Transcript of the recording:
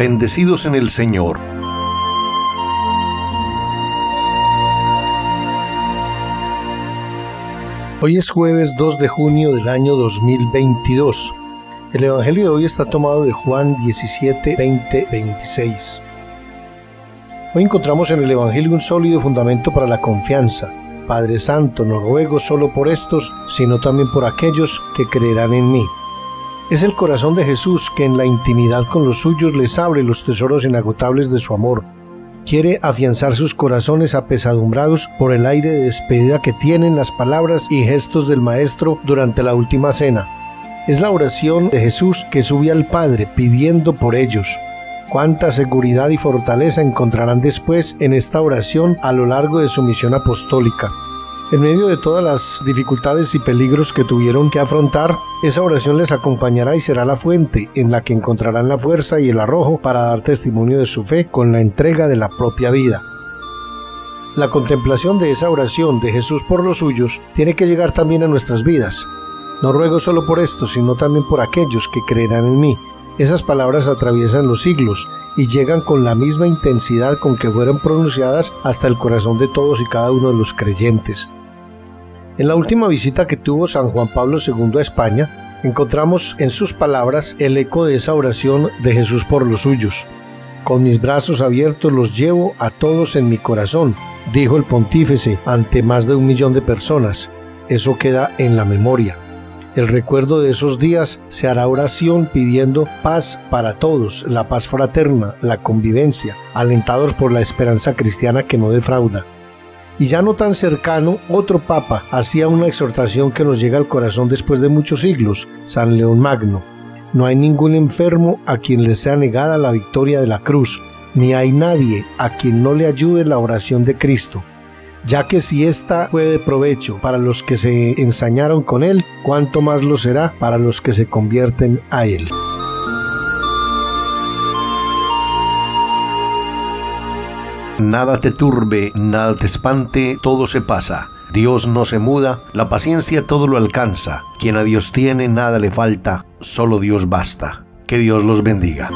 bendecidos en el Señor. Hoy es jueves 2 de junio del año 2022. El Evangelio de hoy está tomado de Juan 17, 20, 26. Hoy encontramos en el Evangelio un sólido fundamento para la confianza. Padre Santo, no ruego solo por estos, sino también por aquellos que creerán en mí. Es el corazón de Jesús que en la intimidad con los suyos les abre los tesoros inagotables de su amor. Quiere afianzar sus corazones apesadumbrados por el aire de despedida que tienen las palabras y gestos del Maestro durante la última cena. Es la oración de Jesús que sube al Padre pidiendo por ellos. Cuánta seguridad y fortaleza encontrarán después en esta oración a lo largo de su misión apostólica. En medio de todas las dificultades y peligros que tuvieron que afrontar, esa oración les acompañará y será la fuente en la que encontrarán la fuerza y el arrojo para dar testimonio de su fe con la entrega de la propia vida. La contemplación de esa oración de Jesús por los suyos tiene que llegar también a nuestras vidas. No ruego solo por esto, sino también por aquellos que creerán en mí. Esas palabras atraviesan los siglos y llegan con la misma intensidad con que fueron pronunciadas hasta el corazón de todos y cada uno de los creyentes. En la última visita que tuvo San Juan Pablo II a España, encontramos en sus palabras el eco de esa oración de Jesús por los suyos. Con mis brazos abiertos los llevo a todos en mi corazón, dijo el pontífice ante más de un millón de personas. Eso queda en la memoria. El recuerdo de esos días se hará oración pidiendo paz para todos, la paz fraterna, la convivencia, alentados por la esperanza cristiana que no defrauda y ya no tan cercano, otro papa hacía una exhortación que nos llega al corazón después de muchos siglos, San León Magno. No hay ningún enfermo a quien le sea negada la victoria de la cruz, ni hay nadie a quien no le ayude la oración de Cristo, ya que si ésta fue de provecho para los que se ensañaron con él, cuánto más lo será para los que se convierten a él. Nada te turbe, nada te espante, todo se pasa. Dios no se muda, la paciencia todo lo alcanza. Quien a Dios tiene, nada le falta, solo Dios basta. Que Dios los bendiga.